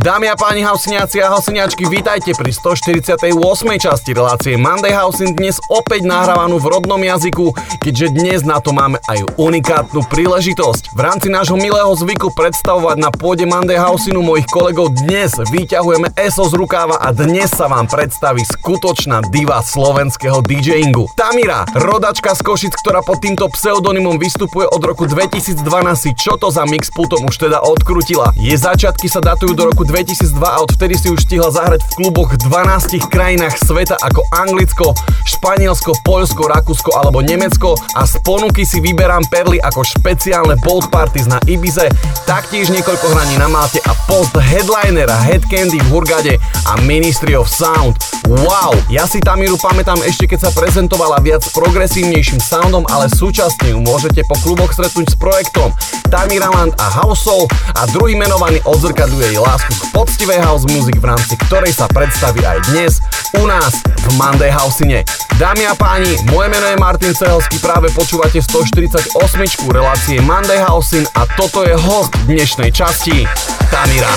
Dámy a páni hausiniaci a hausiniačky, vítajte pri 148. časti relácie Monday Housing dnes opäť nahrávanú v rodnom jazyku, keďže dnes na to máme aj unikátnu príležitosť. V rámci nášho milého zvyku predstavovať na pôde Monday Housingu mojich kolegov dnes vyťahujeme ESO z rukáva a dnes sa vám predstaví skutočná diva slovenského DJingu. Tamira, rodačka z Košic, ktorá pod týmto pseudonymom vystupuje od roku 2012, čo to za mixpultom už teda odkrutila. Je začiatky sa datujú do roku 2002 a odvtedy si už stihla zahrať v kluboch v 12 krajinách sveta ako Anglicko, Španielsko, Poľsko, Rakúsko alebo Nemecko a z ponuky si vyberám perly ako špeciálne bold parties na Ibize, taktiež niekoľko hraní na Malte a post headlinera Head Candy v Hurgade a Ministry of Sound. Wow, ja si Tamiru pamätám ešte keď sa prezentovala viac progresívnejším soundom, ale súčasne ju môžete po kluboch stretnúť s projektom Tamiraland a House Soul a druhý menovaný odzrkadľuje jej lásku poctivej house music, v rámci ktorej sa predstaví aj dnes u nás v Monday Housine. Dámy a páni, moje meno je Martin Cehelský, práve počúvate 148. relácie Monday Housing a toto je host dnešnej časti, Tamira.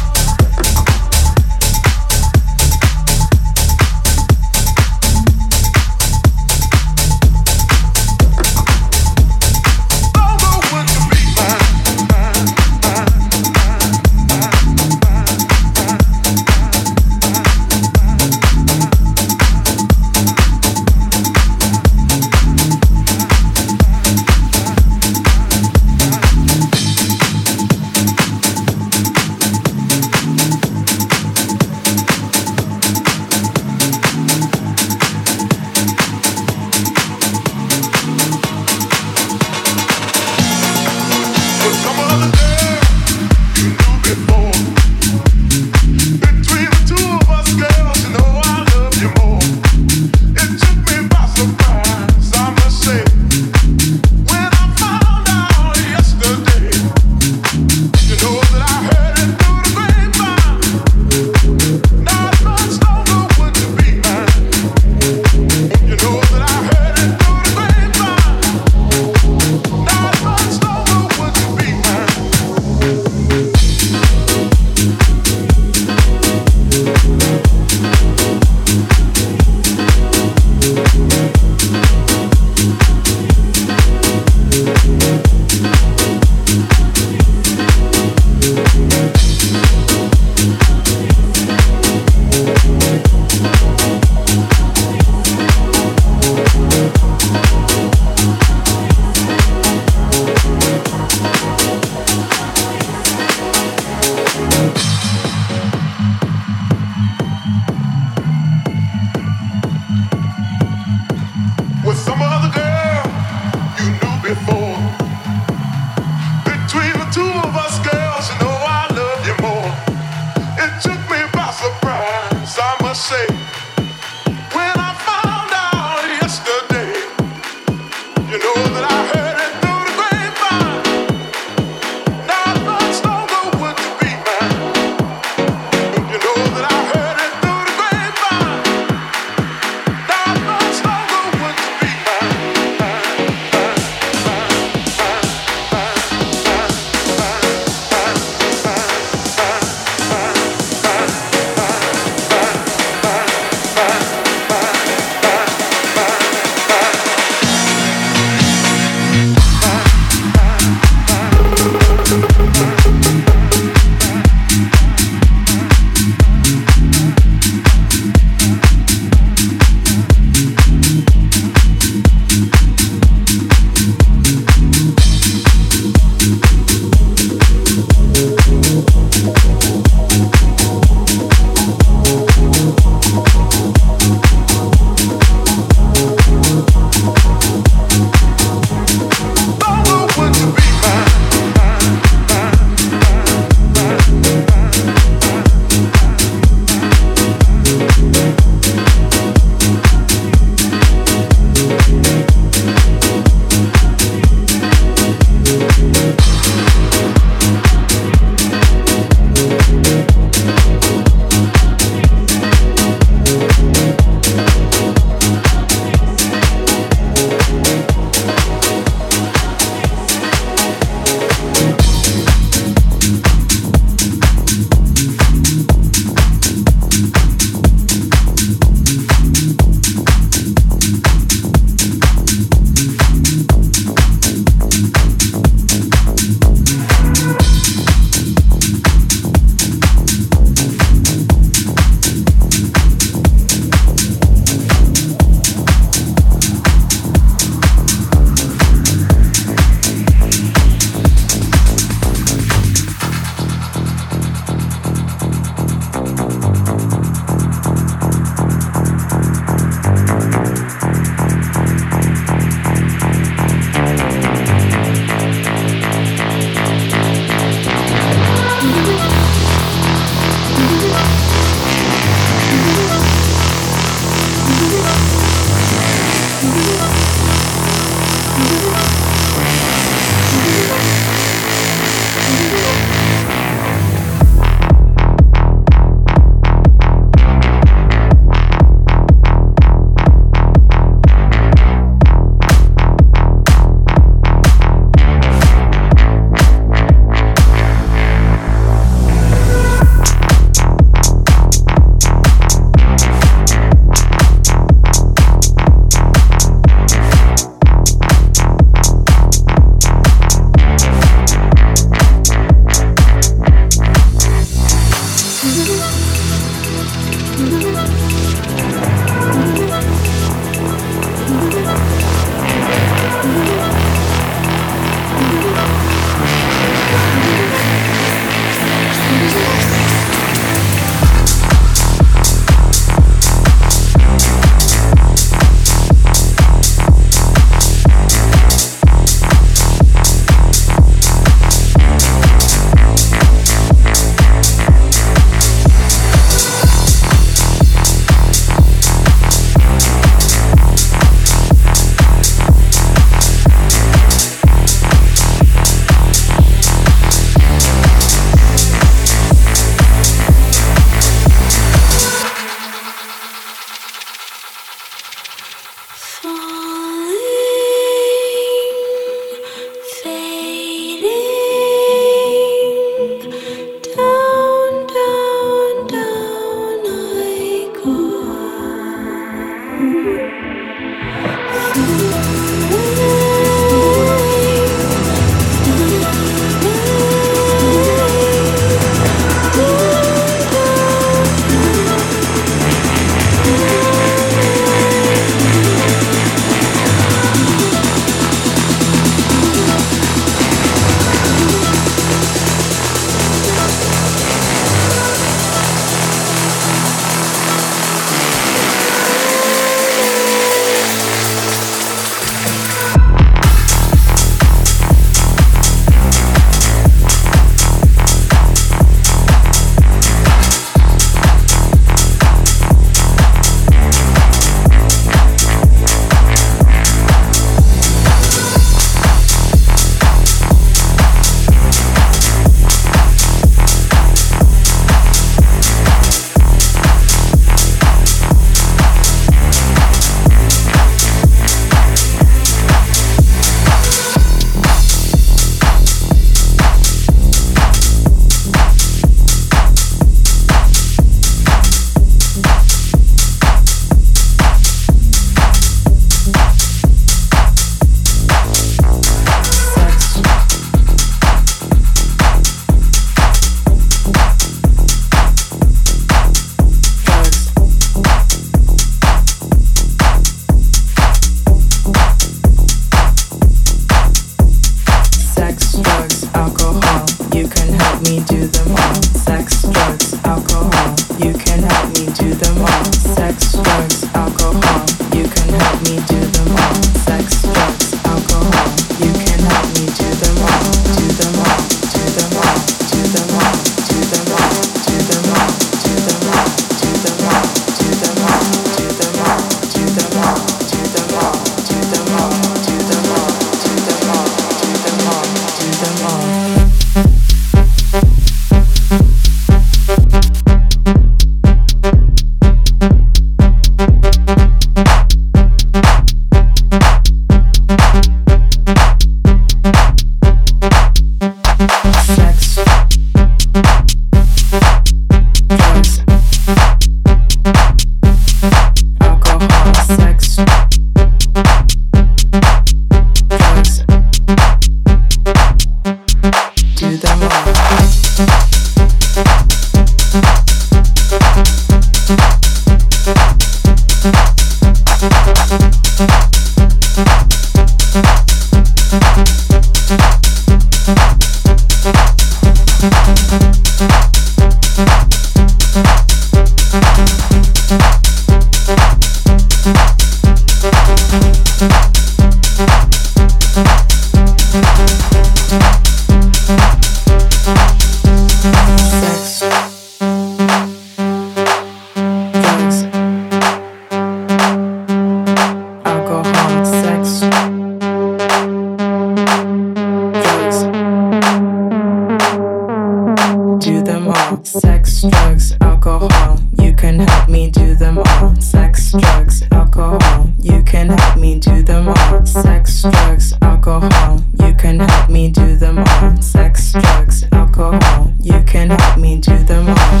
Sex, drugs, alcohol, you can help me do them all. Sex, drugs, alcohol, you can help me do them all. Sex, drugs, alcohol, you can help me do them all. Sex, drugs, alcohol, you can help me do them all.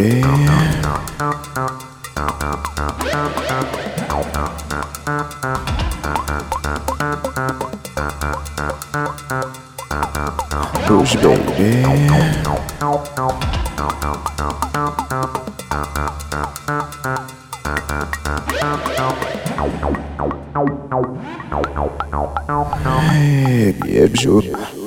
Push baby. Hey, yeah.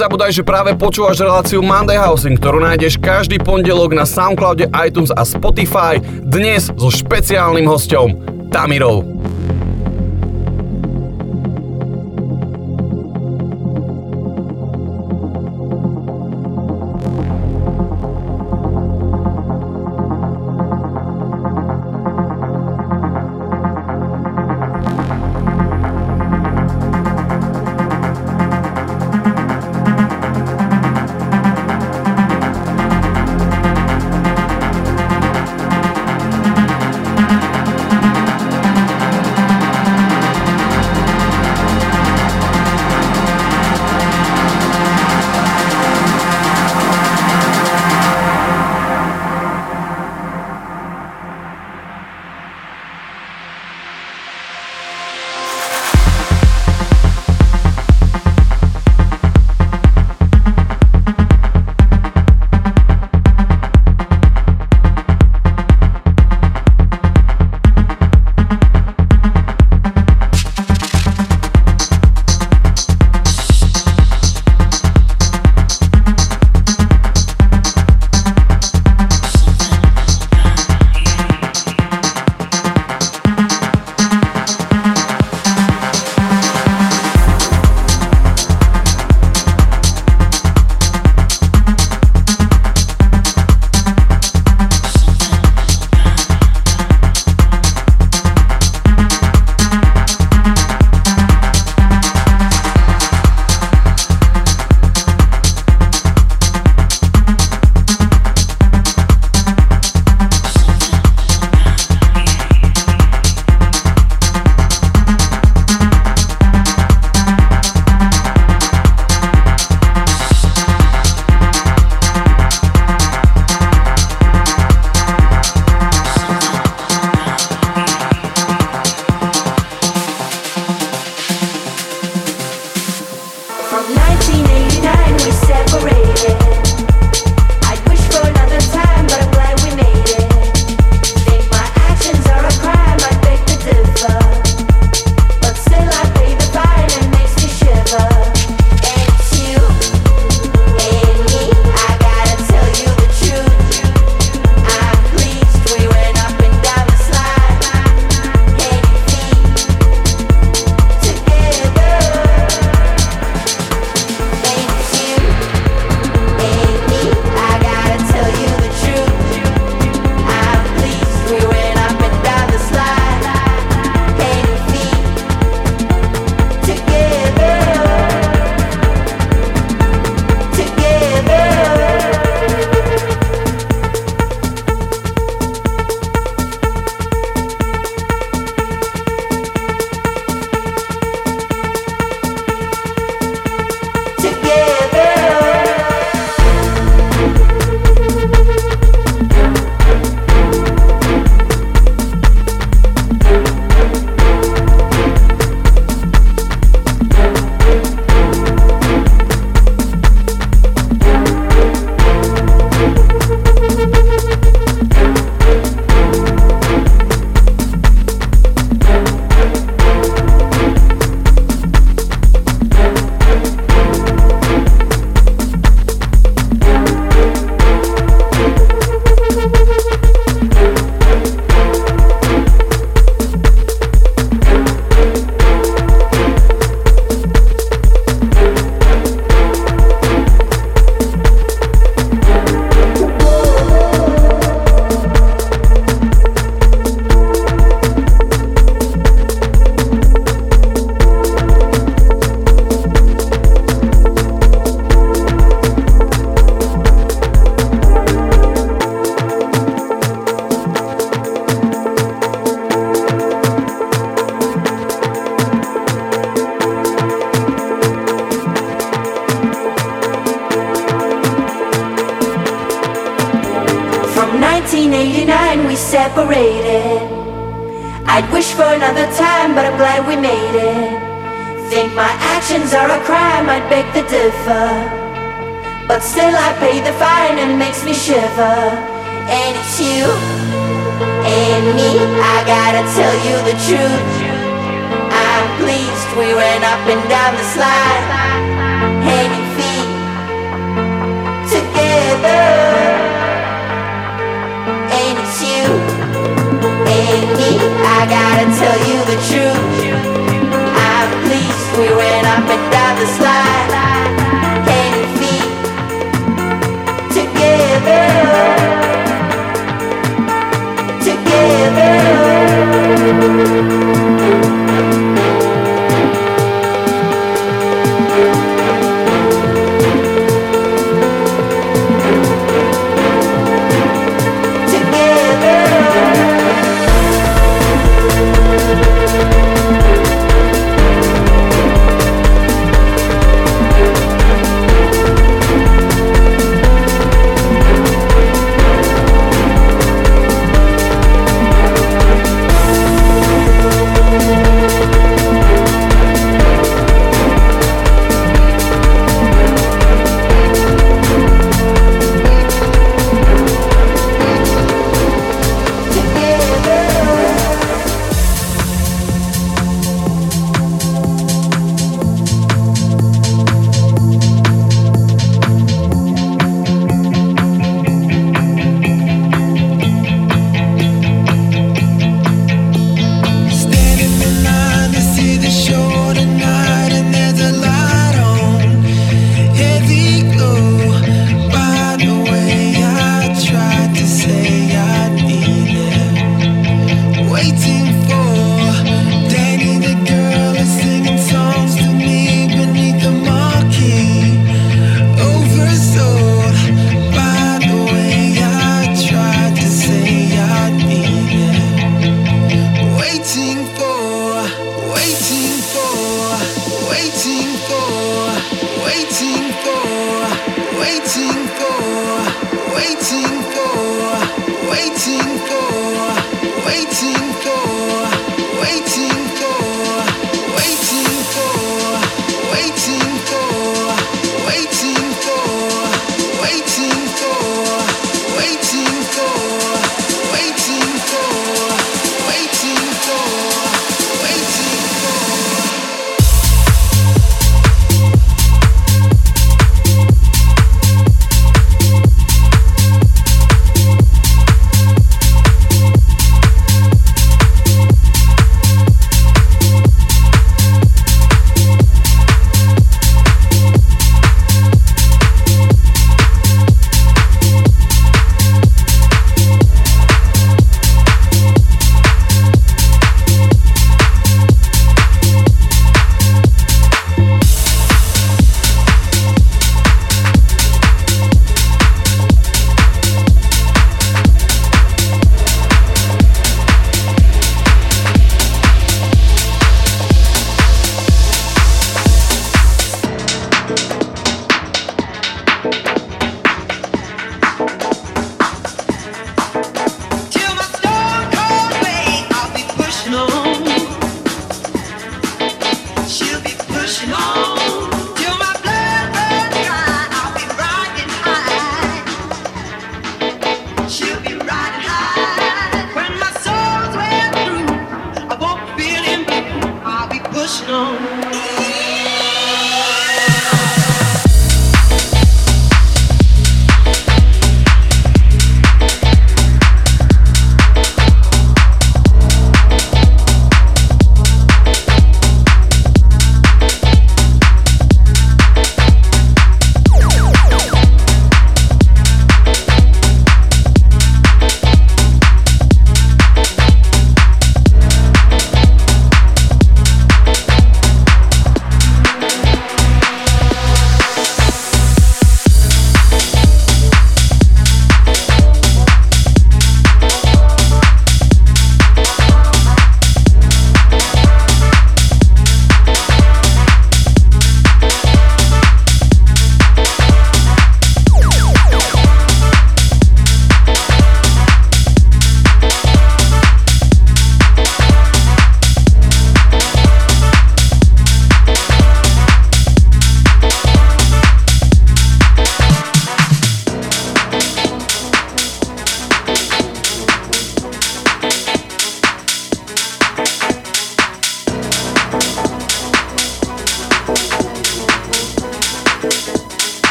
Nezabúdaj, že práve počúvaš reláciu Monday Housing, ktorú nájdeš každý pondelok na Soundcloude, iTunes a Spotify, dnes so špeciálnym hostom Tamirou.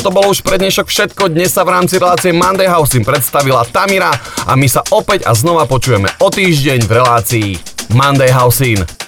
Toto bolo už pre dnešok všetko. Dnes sa v rámci relácie Monday Housing predstavila Tamira a my sa opäť a znova počujeme o týždeň v relácii Monday Housing.